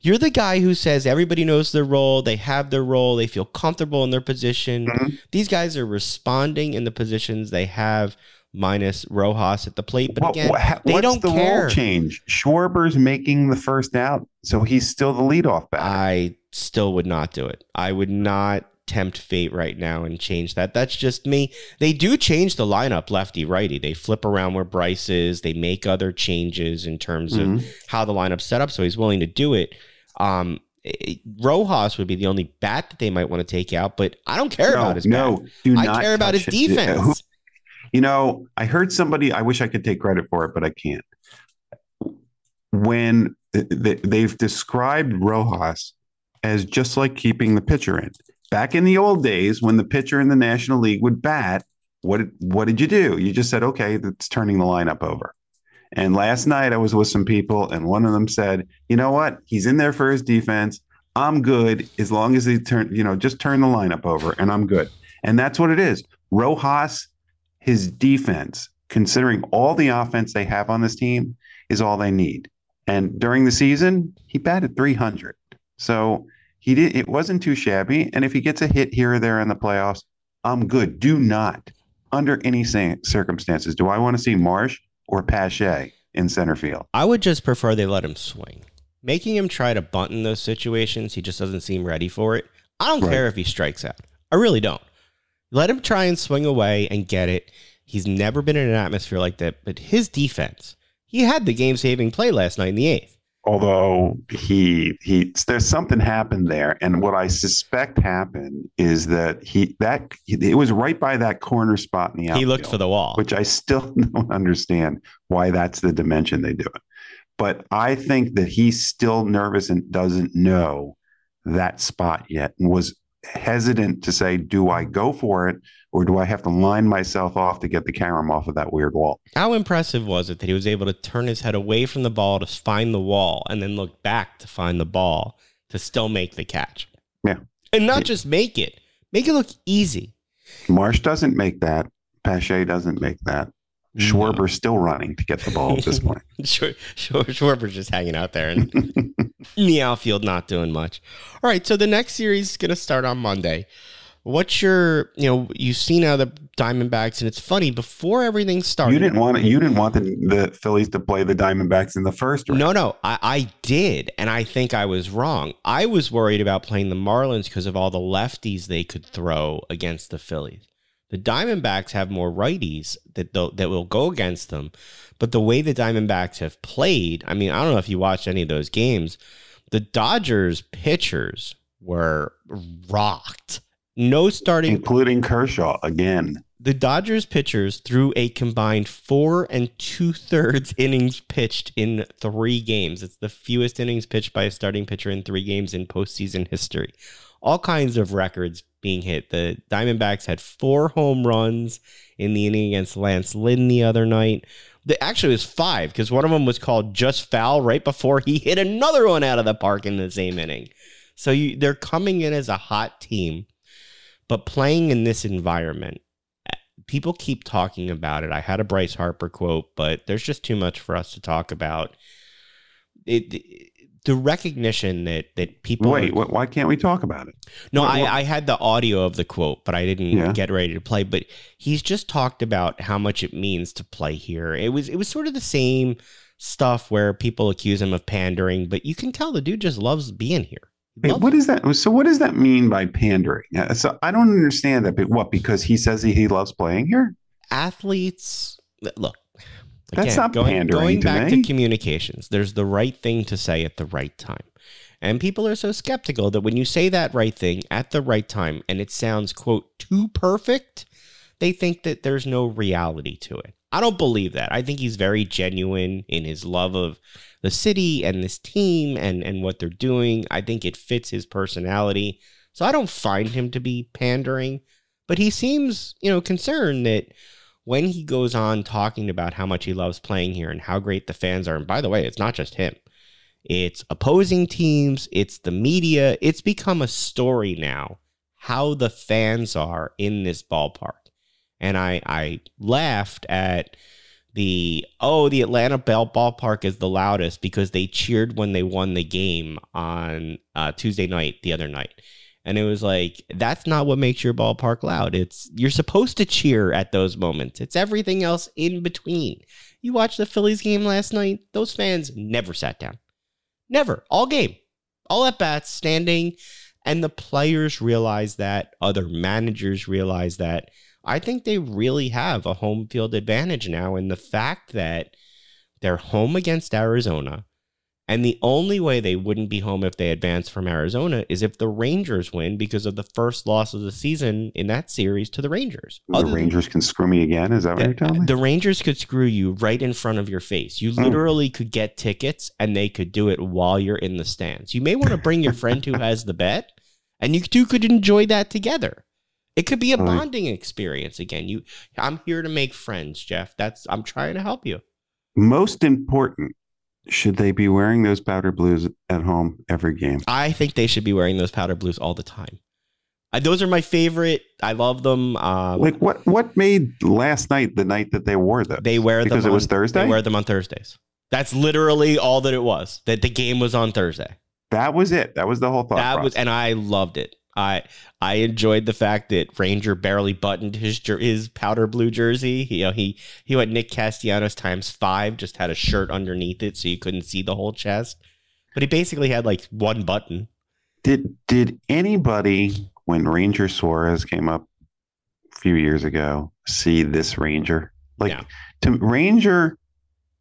You're the guy who says everybody knows their role, they have their role, they feel comfortable in their position. Mhm. These guys are responding in the positions they have, minus Rojas at the plate. But again, what- they what's don't the care. role change? Schwarber's making the first out, so he's still the leadoff batter. I still would not do it. I would not tempt fate right now and change that. That's just me. They do change the lineup lefty righty. They flip around where Bryce is. They make other changes in terms of Mhm. how the lineup's set up. So he's willing to do it. Um, it- Rojas would be the only bat that they might want to take out, but I don't care no, about his no, bat. do I care about his it. defense. Uh, You know, I heard somebody. I wish I could take credit for it, but I can't. When th- th- they've described Rojas as just like keeping the pitcher in. Back in the old days, when the pitcher in the National League would bat, what what did you do? You just said, "Okay, that's turning the lineup over." And last night, I was with some people, and one of them said, "You know what? He's in there for his defense. I'm good as long as he turn, you know, just turn the lineup over, and I'm good." And that's what it is. Rojas, his defense, considering all the offense they have on this team, is all they need. And during the season, he batted 300. So he did. It wasn't too shabby. And if he gets a hit here or there in the playoffs, I'm good. Do not, under any circumstances, do I want to see Marsh or Pache in center field? I would just prefer they let him swing. Making him try to bunt in those situations, he just doesn't seem ready for it. I don't Right. care if he strikes out. I really don't. Let him try and swing away and get it. He's never been in an atmosphere like that, but his defense, he had the game saving play last night in the eighth. Although he he there's something happened there and what i suspect happened is that he that it was right by that corner spot in the outfield, He looked for the wall. which i still don't understand why that's the dimension they do it but i think that he's still nervous and doesn't know that spot yet and was hesitant to say do i go for it or do i have to line myself off to get the carom off of that weird wall How impressive was it that he was able to turn his head away from the ball to find the wall and then look back to find the ball to still make the catch? Yeah. And not Yeah. just make it, make it look easy. marsh doesn't make that pache doesn't make that Schwarber's still running to get the ball at this point. Sure, sure, Schwarber's just hanging out there and in the outfield, not doing much. All right, so the next series is going to start on Monday. What's your, you know, you've seen how the Diamondbacks, and it's funny before everything started. you didn't want. You didn't want the, the Phillies to play the Diamondbacks in the first round. No, no, I, I did, and I think I was wrong. I was worried about playing the Marlins because of all the lefties they could throw against the Phillies. The Diamondbacks have more righties that that will go against them, but the way the Diamondbacks have played, I mean, I don't know if you watched any of those games. The Dodgers pitchers were rocked. No starting including Kershaw again. the Dodgers pitchers threw a combined four and two thirds innings pitched in three games. It's the fewest innings pitched by a starting pitcher in three games in postseason history. All kinds of records being hit. The Diamondbacks had four home runs in the inning against Lance Lynn the other night. The, actually, it was five because one of them was called just foul right before he hit another one out of the park in the same inning. So you, they're coming in as a hot team, but playing in this environment people keep talking about it. I had a Bryce Harper quote, but there's just too much for us to talk about. It, the recognition that that people Wait, are- why can't we talk about it? no, what- I, I had the audio of the quote, but I didn't Yeah. get ready to play. But he's just talked about how much it means to play here. It was it was sort of the same stuff where people accuse him of pandering, but you can tell the dude just loves being here. He Wait, what is that? So, what does that mean by pandering? So, I don't understand that. But what? Because he says he, he loves playing here. athletes look That's again, not going, pandering going back to communications there's the right thing to say at the right time and people are so skeptical that when you say that right thing at the right time and it sounds quote too perfect they think that there's no reality to it I don't believe that. I think he's very genuine in his love of the city and this team and and what they're doing. I think it fits his personality. So I don't find him to be pandering, but he seems, you know, concerned that when he goes on talking about how much he loves playing here and how great the fans are, and by the way, it's not just him. It's opposing teams, it's the media. It's become a story now how the fans are in this ballpark. And I I laughed at the oh the Atlanta Bell ballpark is the loudest because they cheered when they won the game on uh, Tuesday night the other night. And it was like that's not what makes your ballpark loud. It's you're supposed to cheer at those moments. It's everything else in between. You watched the Phillies game last night. Those fans never sat down. Never. All game. All at bats, standing. And the players realize that. Other managers realize that. I think they really have a home field advantage now in the fact that they're home against Arizona. And the only way they wouldn't be home if they advance from Arizona is if the Rangers win because of the first loss of the season in that series to the Rangers. The Other Rangers than, can screw me again. Is that what the, you're telling me? The Rangers could screw you right in front of your face. You hmm. literally mm. could get tickets and they could do it while you're in the stands. You may want to bring your friend who has the bet and you two could enjoy that together. It could be a bonding experience again. You I'm here to make friends, Jeff. That's I'm trying to help you. Most important should they be wearing those powder blues at home every game? I think they should be wearing those powder blues all the time. I, those are my favorite. I love them. Um, like what? What made last night the night that they wore them? They wear because them it was Thursday. They wear them on Thursdays. That's literally all that it was. That the game was on Thursday. That was it. That was the whole thought. That process. was, and I loved it. I I enjoyed the fact that Ranger barely buttoned his his powder blue jersey. He, you know, he he went Nick Castellanos times five, just had a shirt underneath it so you couldn't see the whole chest. But he basically had like one button. Did did anybody when Ranger Suarez came up a few years ago see this Ranger? Like yeah. to Ranger,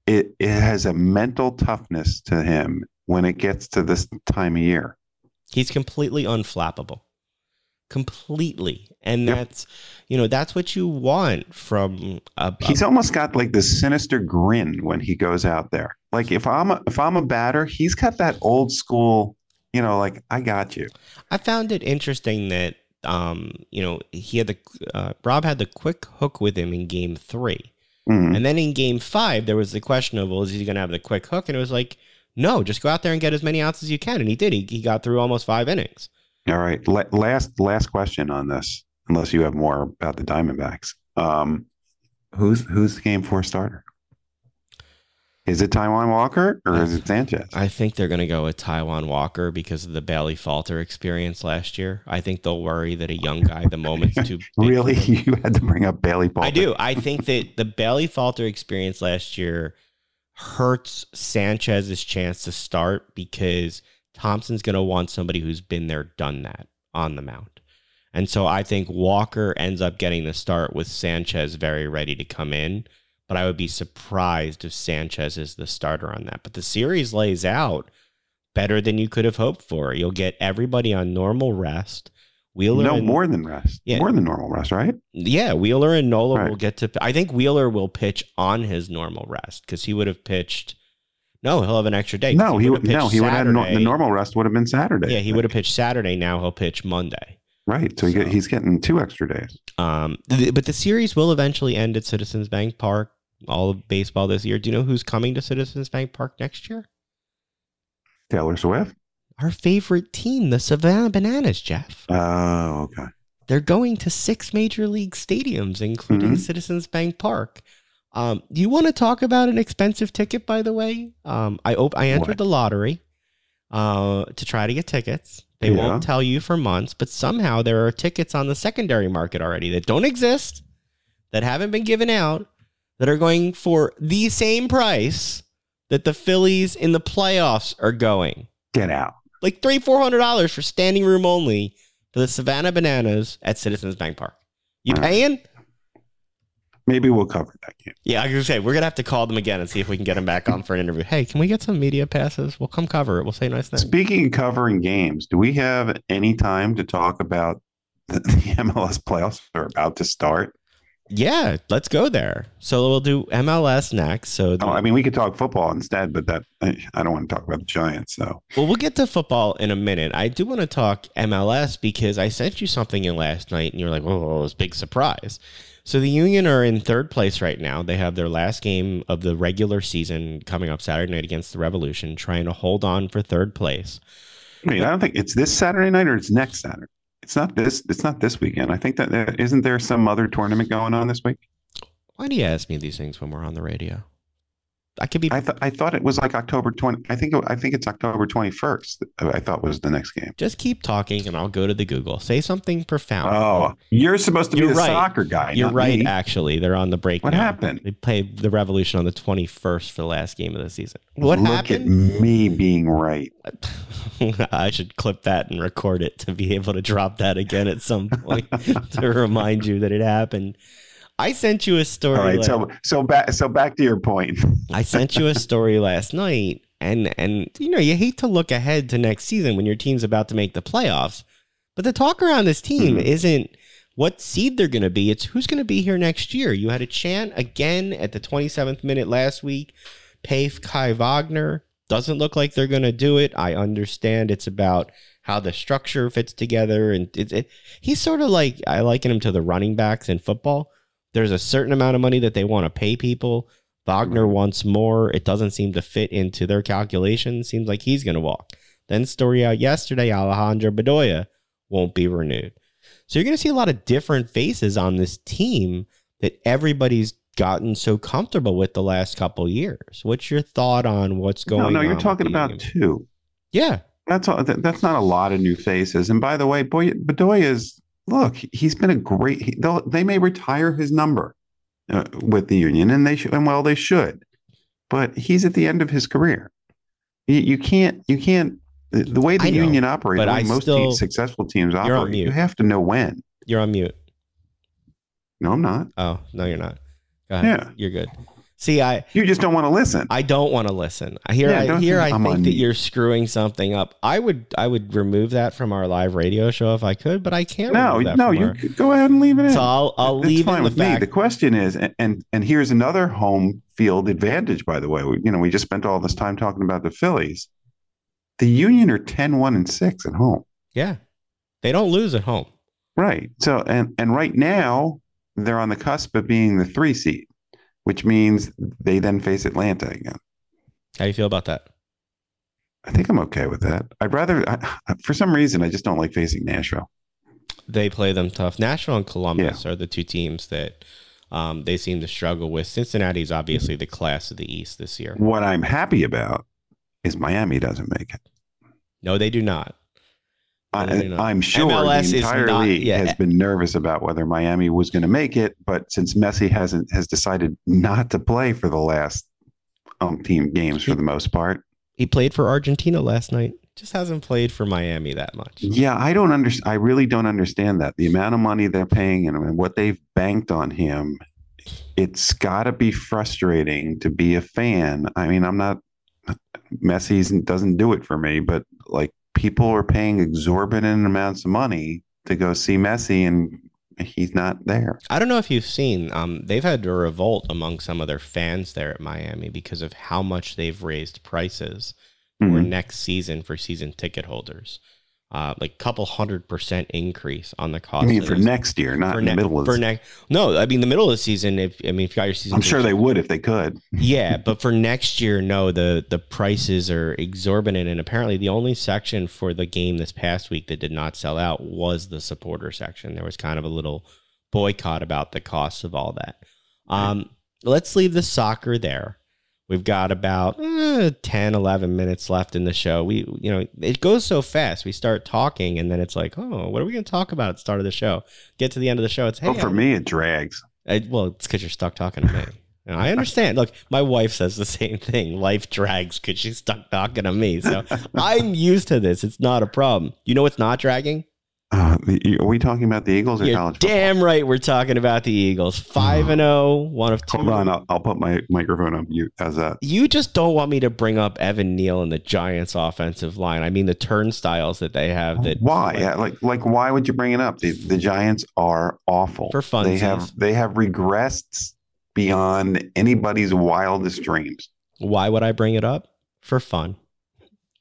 it, it has a mental toughness to him when it gets to this time of year. He's completely unflappable completely. And yep. that's you know that's what you want from a, a, he's almost got like this sinister grin when he goes out there. Like if i'm a, if i'm a batter he's got that old school you know like i got you. I found it interesting that um you know he had the uh, rob had the quick hook with him in game 3 mm-hmm. and then in game five there was the question of well is he going to have the quick hook? And it was like no just go out there and get as many outs as you can. And he did. He, he got through almost five innings all right. last last question on this, unless you have more about the Diamondbacks. Um, who's who's the game four starter? Is it Taijuan Walker or is it Sanchez? I think they're going to go with Taijuan Walker because of the Bailey Falter experience last year. I think they'll worry that a young guy, the moment's too really, you had to bring up Bailey Falter. I do. I think that the Bailey Falter experience last year hurts Sanchez's chance to start because – Thomson's going to want somebody who's been there, done that on the mound. And so I think Walker ends up getting the start with Sanchez very ready to come in. But I would be surprised if Sanchez is the starter on that. But the series lays out better than you could have hoped for. You'll get everybody on normal rest. Wheeler no and, more than rest, yeah, more than normal rest, right? Yeah, Wheeler and Nola right. will get to. I think Wheeler will pitch on his normal rest because he would have pitched no, he'll have an extra day. No, he, would no he would have the normal rest would have been Saturday. Yeah, he would have pitched Saturday. Now he'll pitch Monday. Right, so, so. He he's getting two extra days. Um, th- but the series will eventually end at Citizens Bank Park. All of baseball this year. Do you know who's coming to Citizens Bank Park next year? Taylor Swift. Our favorite team, the Savannah Bananas, Jeff. Oh, okay. They're going to six major league stadiums, including mm-hmm. Citizens Bank Park. Um, do you want to talk about an expensive ticket? By the way, um, I op- I entered what? the lottery uh, to try to get tickets. They yeah. won't tell you for months, but somehow there are tickets on the secondary market already that don't exist, that haven't been given out, that are going for the same price that the Phillies in the playoffs are going. Get out. Like three, four hundred dollars for standing room only for the Savannah Bananas at Citizens Bank Park. You paying? Maybe we'll cover that game. Yeah, I was gonna say we're gonna have to call them again and see if we can get them back on for an interview. Hey, can we get some media passes? We'll come cover it. We'll say nice things. Speaking of covering games, do we have any time to talk about the, the MLS playoffs are about to start? Yeah, let's go there. So we'll do MLS next. So oh, I mean, we could talk football instead, but that I don't want to talk about the Giants. So well, we'll get to football in a minute. I do want to talk MLS because I sent you something in last night, and you're like, "Oh, it was a big surprise." So the Union are in third place right now. They have their last game of the regular season coming up Saturday night against the Revolution, trying to hold on for third place. I mean, I don't think it's this Saturday night or it's next Saturday. It's not this. It's not this weekend. I think that there, isn't there some other tournament going on this week. Why do you ask me these things when we're on the radio? I could be. I, th- I thought it was like October twenty. I think it, I think it's October twenty first. Uh, I thought was the next game. Just keep talking, and I'll go to the Google. Say something profound. Oh, you're supposed to be you're the right. soccer guy. You're right. Me. Actually, they're on the break. What now. happened? They played the Revolution on the twenty first for the last game of the season. What Look happened? at me being right. I should clip that and record it to be able to drop that again at some point to remind you that it happened. I sent you a story. All right, so so back so back to your point. I sent you a story last night, and and you know you hate to look ahead to next season when your team's about to make the playoffs, but the talk around this team mm-hmm. isn't what seed they're going to be; it's who's going to be here next year. You had a chant again at the 27th minute last week. Pay Kai Wagner doesn't look like they're going to do it. I understand it's about how the structure fits together, and it, it, he's sort of like I liken him to the running backs in football there's a certain amount of money that they want to pay people. Wagner wants more. It doesn't seem to fit into their calculations. Seems like he's going to walk. Then story out yesterday, Alejandro Bedoya won't be renewed. So you're going to see a lot of different faces on this team that everybody's gotten so comfortable with the last couple years. What's your thought on what's going on? No, no, you're talking about two. Yeah. That's all, that's not a lot of new faces. And by the way, boy, Bedoya is look, he's been a great. He, they may retire his number uh, with the union, and they should, and well, they should. But he's at the end of his career. You, you can't. You can't. The way the know, union operates, the way most still, successful teams operate, you have to know when. You're on mute. No, I'm not. Oh no, you're not. Yeah, you're good. See, I you just don't want to listen. I don't want to listen. Here, yeah, I here, I think that you're screwing something up. I would, I would remove that from our live radio show if I could, but I can't. No, no, you our... go ahead and leave it in. So I'll, I'll That's leave fine with me. The question is, and, and and here's another home field advantage. By the way, we, you know, we just spent all this time talking about the Phillies. The Union are 10, 1, and six at home. Yeah, they don't lose at home. Right. So and and right now they're on the cusp of being the three seed which means they then face Atlanta again. How do you feel about that? I think I'm okay with that. I'd rather, I, for some reason, I just don't like facing Nashville. They play them tough. Nashville and Columbus yeah. are the two teams that um, they seem to struggle with. Cincinnati's obviously the class of the East this year. What I'm happy about is Miami doesn't make it. No, they do not. I, am sure MLS the entire not, league yeah. has been nervous about whether Miami was going to make it, but since Messi hasn't has decided not to play for the last um, team games for the most part, he played for Argentina last night. Just hasn't played for Miami that much. Yeah, I don't understand. I really don't understand that the amount of money they're paying and what they've banked on him. It's got to be frustrating to be a fan. I mean, I'm not Messi doesn't do it for me, but like people are paying exorbitant amounts of money to go see Messi and he's not there. I don't know if you've seen, um, they've had a revolt among some of their fans there at Miami because of how much they've raised prices mm-hmm. for next season for season ticket holders uh, like couple hundred percent increase on the cost. I mean, for next year, not in ne- the middle of for next. No, I mean the middle of the season. If I mean, if you got your season, I'm sure they would if they could. yeah, but for next year, no. The the prices are exorbitant, and apparently the only section for the game this past week that did not sell out was the supporter section. There was kind of a little boycott about the costs of all that. Um, right. Let's leave the soccer there. We've got about eh, 10, 11 minutes left in the show. We, you know, it goes so fast. We start talking, and then it's like, oh, what are we going to talk about at the start of the show? Get to the end of the show. It's hey. Oh, for I'm, me, it drags. I, well, it's because you're stuck talking to me. I understand. Look, my wife says the same thing. Life drags because she's stuck talking to me. So I'm used to this. It's not a problem. You know what's not dragging? Uh, the, are we talking about the Eagles or You're college football? damn right we're talking about the Eagles. 5 and 0, one of two. Hold on, I'll, I'll put my microphone on mute. How's that? You just don't want me to bring up Evan Neal and the Giants offensive line. I mean the turnstiles that they have that Why? Yeah, like, like, why would you bring it up? The, the Giants are awful For fun, They have they have regressed beyond anybody's wildest dreams. Why would I bring it up? For fun.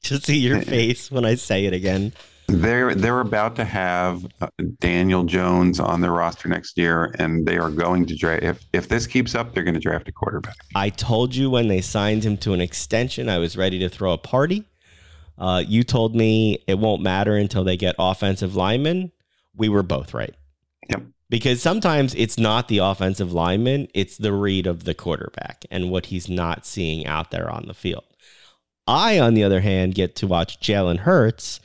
To see your face when I say it again. They're they're about to have uh, Daniel Jones on their roster next year, and they are going to draft. If if this keeps up, they're going to draft a quarterback. I told you when they signed him to an extension, I was ready to throw a party. Uh, you told me it won't matter until they get offensive linemen. We were both right. Yep. Because sometimes it's not the offensive lineman, it's the read of the quarterback and what he's not seeing out there on the field. I, on the other hand, get to watch Jalen Hurts,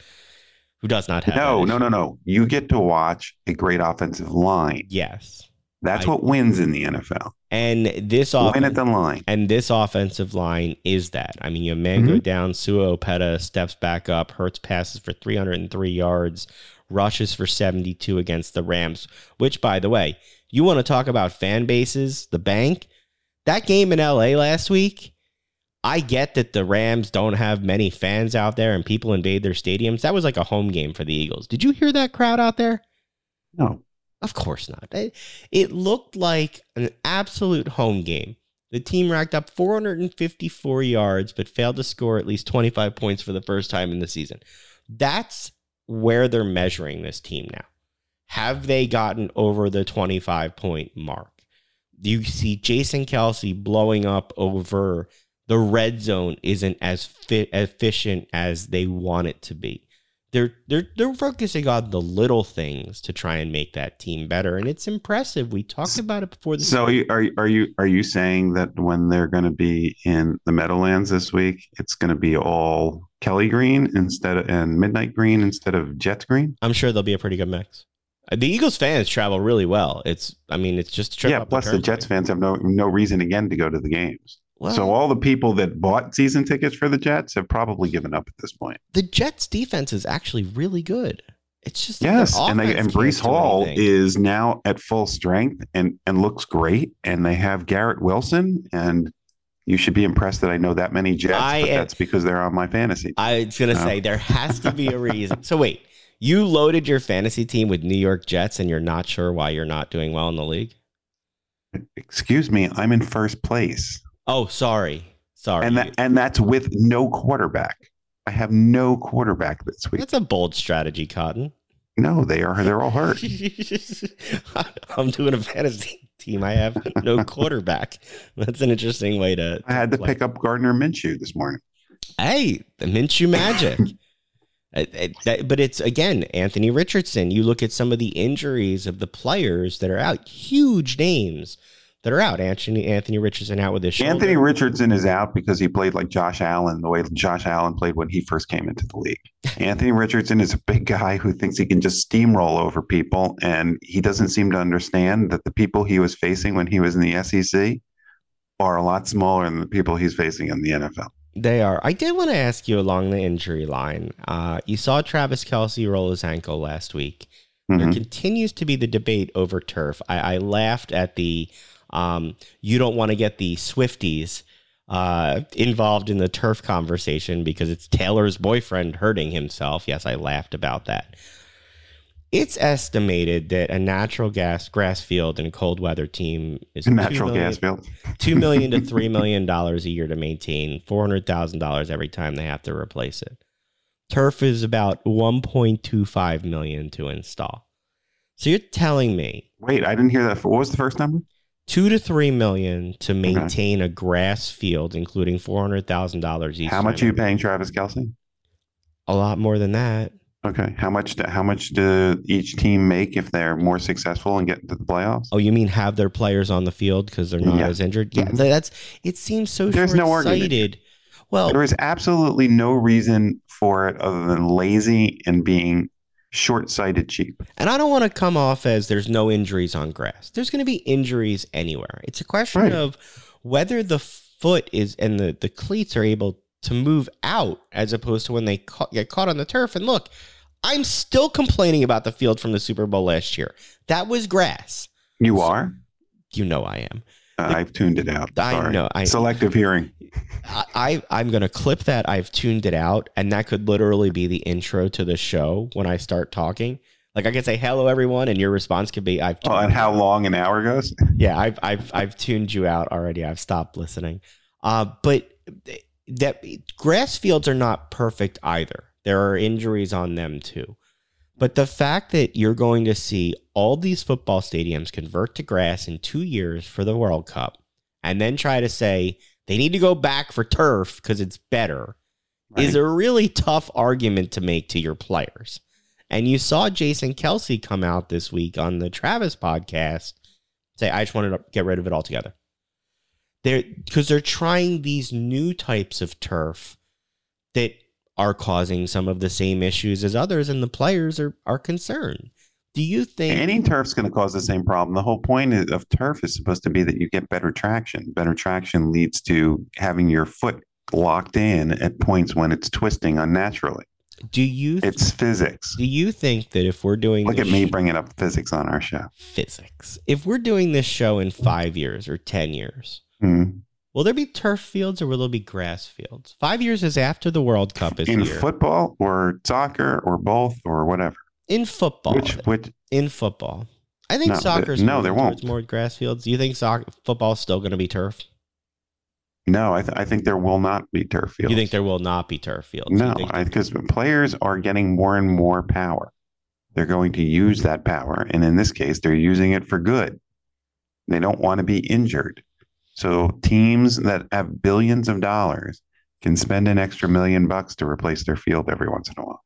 who does not have. No, no, no, no. You get to watch a great offensive line. Yes. That's I- what wins in the NFL. And this Win at the line. And this offensive line is that. I mean, you your man mm-hmm. go down, Sua Opeta steps back up, Hurts passes for 303 yards, rushes for 72 against the Rams, which, by the way, you want to talk about fan bases, the bank? That game in LA last week, I get that the Rams don't have many fans out there and people invade their stadiums. That was like a home game for the Eagles. Did you hear that crowd out there? No. Of course not. It, it looked like an absolute home game. The team racked up 454 yards, but failed to score at least 25 points for the first time in the season. That's where they're measuring this team now. Have they gotten over the 25 point mark? Do you see Jason Kelce blowing up over the red zone isn't as fit, efficient as they want it to be they're they're they're focusing on the little things to try and make that team better, and it's impressive. We talked about it before So are you- are you are you saying that when they're going to be in the Meadowlands this week, it's going to be all Kelly Green instead of and Midnight Green instead of Jets Green? I'm sure there'll be a pretty good mix. The Eagles fans travel really well. It's I mean it's just yeah. Plus, the. Jets fans have no no reason again to go to the games. Well, so all the people that bought season tickets for the Jets have probably given up at this point. the Jets defense is actually really good. It's just Yes, and they and Breece Hall is now at full strength and and looks great. And they have Garrett Wilson, and you should be impressed that I know that many Jets. I but that's because they're on my fantasy. I was gonna say there has to be a reason. so wait, you loaded your fantasy team with New York Jets, and you're not sure why you're not doing well in the league? Excuse me, I'm in first place, Oh, sorry, sorry. and that and that's with no quarterback. I have no quarterback this week. That's a bold strategy, Cotton. No, they are. They're all hurt. I'm doing a fantasy team. I have no quarterback. That's an interesting way to. I had to play. pick up Gardner Minshew this morning. Hey, the Minshew magic. That- but it's again Anthony Richardson. You look at some of the injuries of the players that are out. Huge names that are out. Anthony Anthony Richardson out with this. shoulder. Anthony Richardson is out because he played like Josh Allen, the way Josh Allen played when he first came into the league. Anthony Richardson is a big guy who thinks he can just steamroll over people, and he doesn't seem to understand that the people he was facing when he was in the SEC are a lot smaller than the people he's facing in the NFL. They are. I did want to ask you along the injury line. Uh, you saw Travis Kelce roll his ankle last week. There Mhm. continues to be the debate over turf. I, I laughed at the um, you don't want to get the Swifties uh, involved in the turf conversation because it's Taylor's boyfriend hurting himself. Yes, I laughed about that. It's estimated that a natural gas grass field and cold weather team is A natural million- gas field. two million to three million dollars a year to maintain, four hundred thousand dollars every time they have to replace it. Turf is about one point two five million to install. So you're telling me Wait, I didn't hear that. What was the first number? Two to three million to maintain a grass field, including four hundred thousand dollars each. How much are you paying Travis Kelce? A lot more than that. Okay. How much? Do, how much do each team make if they're more successful and get to the playoffs? Oh, you mean have their players on the field because they're not Yeah. as injured? Yeah, Mhm. that's. It seems so There's no argument. Well, There is absolutely no reason for it other than lazy and being short-sighted cheap. And I don't want to come off as there's no injuries on grass. There's going to be injuries anywhere. It's a question Right. of whether the foot is and the, the cleats are able to move out as opposed to when they ca- get caught on the turf. And look, I'm still complaining about the field from the Super Bowl last year. That was grass. You are? You know I am. Uh, I've tuned it out. I Sorry. know, I- Selective hearing. I, I I'm gonna clip that. I've tuned it out, and that could literally be the intro to the show when I start talking. Like I could say hello everyone, and your response could be I've Oh, and how long an hour goes? yeah I've I've I've tuned you out already. I've stopped listening. Uh, but that grass fields are not perfect either. There are injuries on them too. But the fact that you're going to see all these football stadiums convert to grass in two years for the World Cup, and then try to say they need to go back for turf because it's better, is a really tough argument to make to your players. And you saw Jason Kelce come out this week on the Travis podcast say, I just wanted to get rid of it altogether. They're because they're trying these new types of turf that are causing some of the same issues as others, and the players are are concerned. Do you think Any turf's going to cause the same problem. The whole point of turf is supposed to be that you get better traction. Better traction leads to having your foot locked in at points when it's twisting unnaturally. do you It's physics. do you think that if we're doing Look this at me sh- bringing up physics on our show. physics, if we're doing this show in five years or ten years, Hmm. will there be turf fields or will there be grass fields? Five years is after the World Cup is In here. football or soccer or both or whatever. In football, Which which in football. I think No, soccer's no, there won't. more grass fields. Do you think soccer football's still going to be turf? no, I, th- I think there will not be turf fields. You think there will not be turf fields? No, because players are getting more and more power. They're going to use that power. And in this case, they're using it for good. They don't want to be injured. So teams that have billions of dollars can spend an extra million bucks to replace their field every once in a while.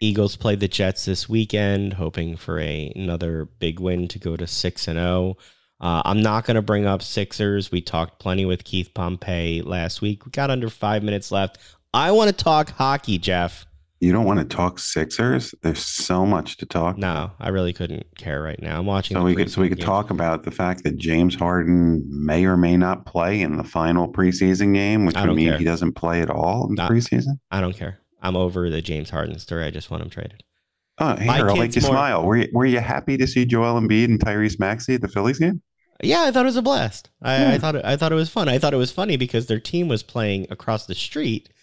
Eagles play the Jets this weekend, hoping for a, another big win to go to six and zero. Uh, I'm not going to bring up Sixers. We talked plenty with Keith Pompey last week. We got under five minutes left. I want to talk hockey, Jeff. You don't want to talk Sixers? There's so much to talk. No, I really couldn't care right now. I'm watching. So we could so we could game. talk about the fact that James Harden may or may not play in the final preseason game, which would mean care. he doesn't play at all in the preseason. I don't care. I'm over the James Harden story. I just want him traded. Oh, My here, I'll make you more- smile. Were you, were you happy to see Joel Embiid and Tyrese Maxey at the Phillies game? Yeah, I thought it was a blast. I, I thought it, I thought it was fun. I thought it was funny because their team was playing across the street.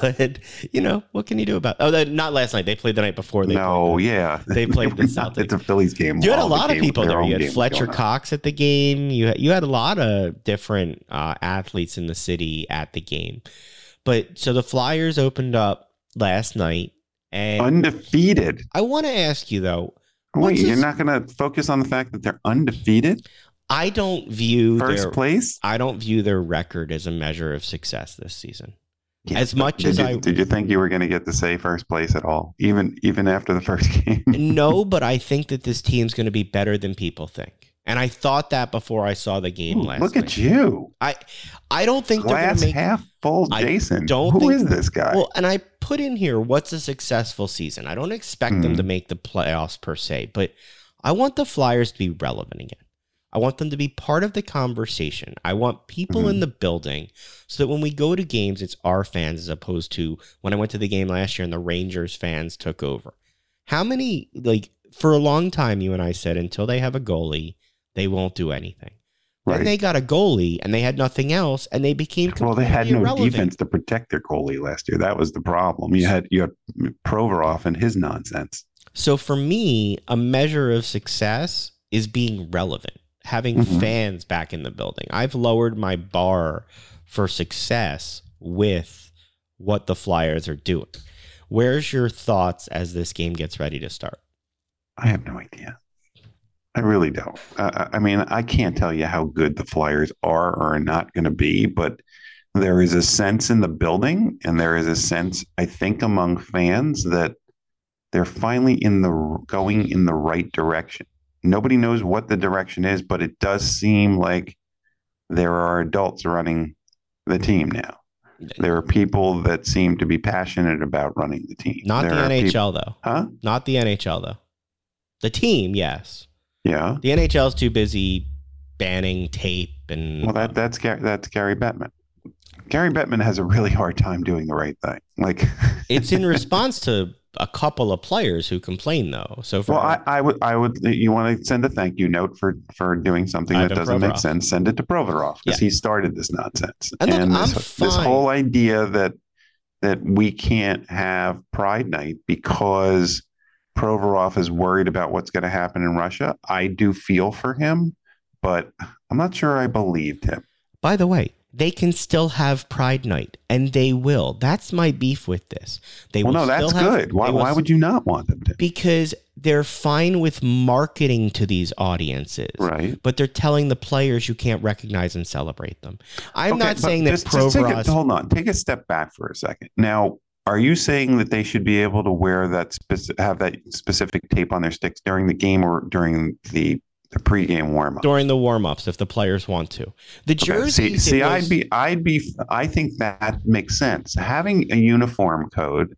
But you know what can you do about? Oh, that, not last night. They played the night before. They no, played yeah, they played the Celtics. It's a Phillies game. You had a lot of people there. You had Fletcher. Cox at the game. You had, you had a lot of different uh, athletes in the city at the game. But so the Flyers opened up last night, and undefeated. I want to ask you though. Wait, you're this- not going to focus on the fact that they're undefeated, I don't view first their place. I don't view their record as a measure of success this season. Yeah, As much as you, I- did you think you were going to get to say first place at all, even even after the first game? no, but I think that this team's going to be better than people think. And I thought that before I saw the game Ooh, last Look night. at you, I I don't think they're glass make half full, I Jason. don't Who think- is this guy? Well, and I put in here what's a successful season. I don't expect them Hmm. to make the playoffs per se, but I want the Flyers to be relevant again. I want them to be part of the conversation. I want people in Mhm. the building so that when we go to games, it's our fans as opposed to when I went to the game last year and the Rangers fans took over. How many, like, for a long time, you and I said until they have a goalie, they won't do anything. Then they got a goalie and they had nothing else and they became well, they had no irrelevant. defense to protect their goalie last year. That was the problem. You had you had Provorov and his nonsense. So for me, a measure of success is being relevant, having Mhm. fans back in the building. I've lowered my bar for success with what the Flyers are doing. Where's your thoughts as this game gets ready to start? I have no idea. I really don't. Uh, I mean, I can't tell you how good the Flyers are or are not going to be, but there is a sense in the building, and there is a sense, I think, among fans that they're finally in the going in the right direction. Nobody knows what the direction is, but it does seem like there are adults running the team now. There are people that seem to be passionate about running the team. Not There the NHL people- though. huh? Not the NHL though. The team, yes. Yeah. The NHL's too busy banning tape and Well, that that's Gary, that's Gary Bettman. Gary Bettman has a really hard time doing the right thing. Like it's in response to a couple of players who complain though. So for well, I, I, would, I would. You want to send a thank you note for for doing something Ivan that doesn't Provorov. make sense? Send it to Provorov because yeah. he started this nonsense. And, look, and this, this whole idea that that we can't have Pride Night because Provorov is worried about what's going to happen in Russia. I do feel for him, but I'm not sure I believed him. By the way, they can still have Pride Night, and they will. That's my beef with this. They well, no, that's have, good. Why, why would you not want them to? Because they're fine with marketing to these audiences, right? But they're telling the players you can't recognize and celebrate them. I'm okay, not saying that just, Provorov. hold on, take a step back for a second. Now, are you saying that they should be able to wear that speci- have that specific tape on their sticks during the game or during the the pregame warm up during the warm ups if the players want to. The jersey. Okay. See, see was... I'd be, I'd be, I think that makes sense. Having a uniform code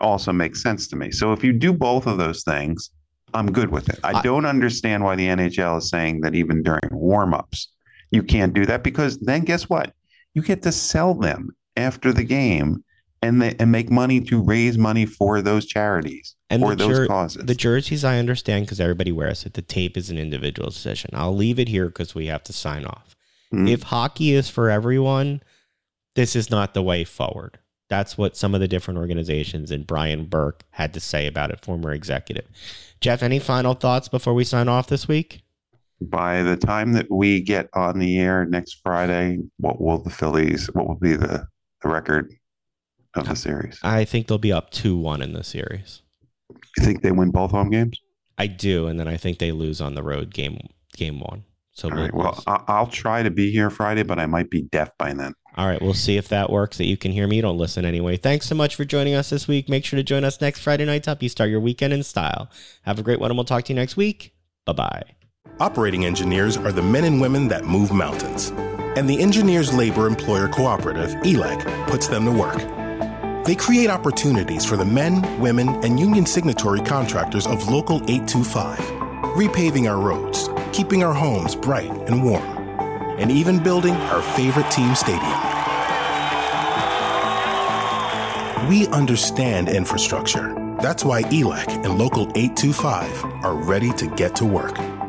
also makes sense to me. So if you do both of those things, I'm good with it. I, I don't understand why the NHL is saying that even during warm ups you can't do that because then guess what? You get to sell them after the game and they, and make money to raise money for those charities and for those jer- causes. The jerseys I understand because everybody wears it. The tape is an individual decision. I'll leave it here because we have to sign off. Mm-hmm. If hockey is for everyone, this is not the way forward. That's what some of the different organizations and Brian Burke had to say about it, former executive. Jeff, any final thoughts before we sign off this week? By the time that we get on the air next Friday, what will the Phillies, what will be the, the record of the series? I think they'll be up 2 1 in the series. You think they win both home games? I do, and then I think they lose on the road game game one. So All right. Well, I'll try to be here Friday, but I might be deaf by then. All right, we'll see if that works. That you can hear me. You don't listen anyway. Thanks so much for joining us this week. Make sure to join us next Friday night to help you start your weekend in style. Have a great one, and we'll talk to you next week. Bye bye. Operating engineers are the men and women that move mountains, and the Engineers Labor Employer Cooperative (ELEC) puts them to work they create opportunities for the men, women, and union signatory contractors of Local 825, repaving our roads, keeping our homes bright and warm, and even building our favorite team stadium. We understand infrastructure. That's why ELEC and Local 825 are ready to get to work.